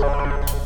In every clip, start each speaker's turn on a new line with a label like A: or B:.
A: Thank you.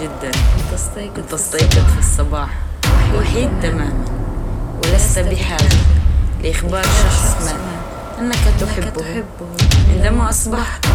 A: جدا. كنت في الصباح. وحيد تماما. ولست بحاجة لإخبار شخص ما. أنك تحبه. عندما أصبحت.